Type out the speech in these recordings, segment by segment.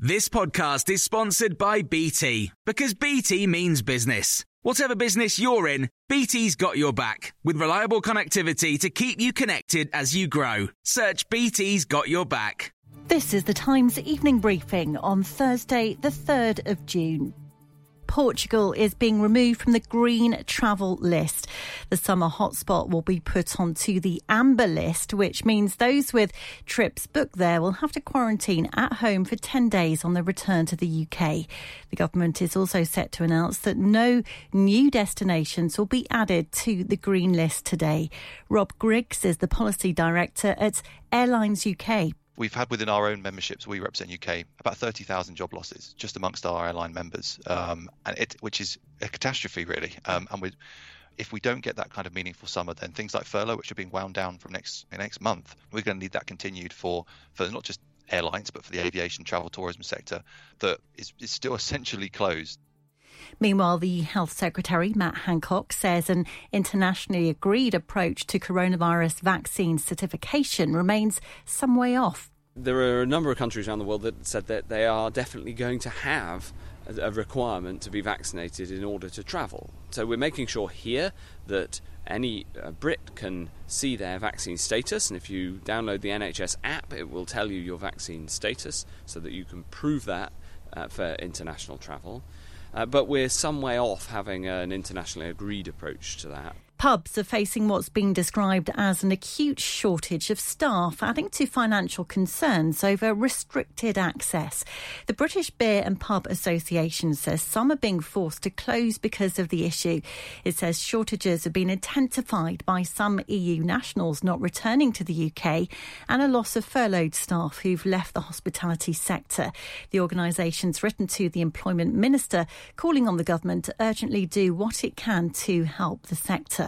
This podcast is sponsored by BT because BT means business. Whatever business you're in, BT's got your back with reliable connectivity to keep you connected as you grow. Search BT's got your back. This is the Times evening briefing on Thursday, the 3rd of June. Portugal is being removed from the green travel list. The summer hotspot will be put onto the amber list, which means those with trips booked there will have to quarantine at home for 10 days on their return to the UK. The government is also set to announce that no new destinations will be added to the green list today. Rob Griggs is the policy director at Airlines UK we've had within our own memberships, we represent UK, about 30,000 job losses just amongst our airline members, um, and it, which is a catastrophe really. Um, and we, if we don't get that kind of meaningful summer, then things like furlough, which are being wound down from next next month, we're going to need that continued for for not just airlines, but for the aviation, travel, tourism sector that is, is still essentially closed. Meanwhile, the Health Secretary, Matt Hancock, says an internationally agreed approach to coronavirus vaccine certification remains some way off. There are a number of countries around the world that said that they are definitely going to have a requirement to be vaccinated in order to travel. So we're making sure here that any uh, Brit can see their vaccine status, and if you download the NHS app, it will tell you your vaccine status so that you can prove that uh, for international travel. Uh, but we're some way off having an internationally agreed approach to that. Pubs are facing what's being described as an acute shortage of staff, adding to financial concerns over restricted access. The British Beer and Pub Association says some are being forced to close because of the issue. It says shortages have been intensified by some EU nationals not returning to the UK and a loss of furloughed staff who've left the hospitality sector. The organisation's written to the Employment Minister calling on the government to urgently do what it can to help the sector.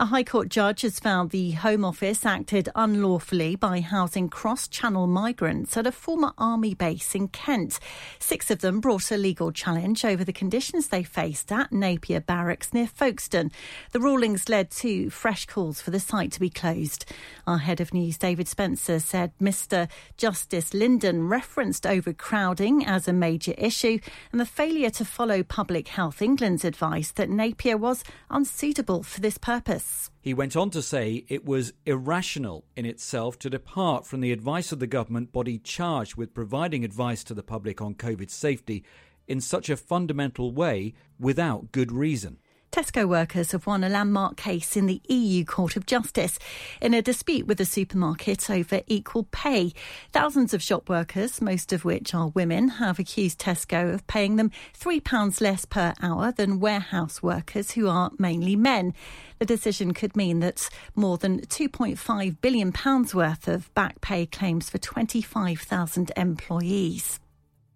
A High Court judge has found the Home Office acted unlawfully by housing cross channel migrants at a former army base in Kent. Six of them brought a legal challenge over the conditions they faced at Napier Barracks near Folkestone. The rulings led to fresh calls for the site to be closed. Our head of news, David Spencer, said Mr. Justice Linden referenced overcrowding as a major issue and the failure to follow Public Health England's advice that Napier was unsuitable for this purpose. He went on to say it was irrational in itself to depart from the advice of the government body charged with providing advice to the public on COVID safety in such a fundamental way without good reason. Tesco workers have won a landmark case in the EU Court of Justice in a dispute with the supermarket over equal pay. Thousands of shop workers, most of which are women, have accused Tesco of paying them £3 less per hour than warehouse workers who are mainly men. The decision could mean that more than £2.5 billion worth of back pay claims for 25,000 employees.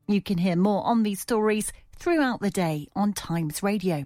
You can hear more on these stories throughout the day on Times Radio.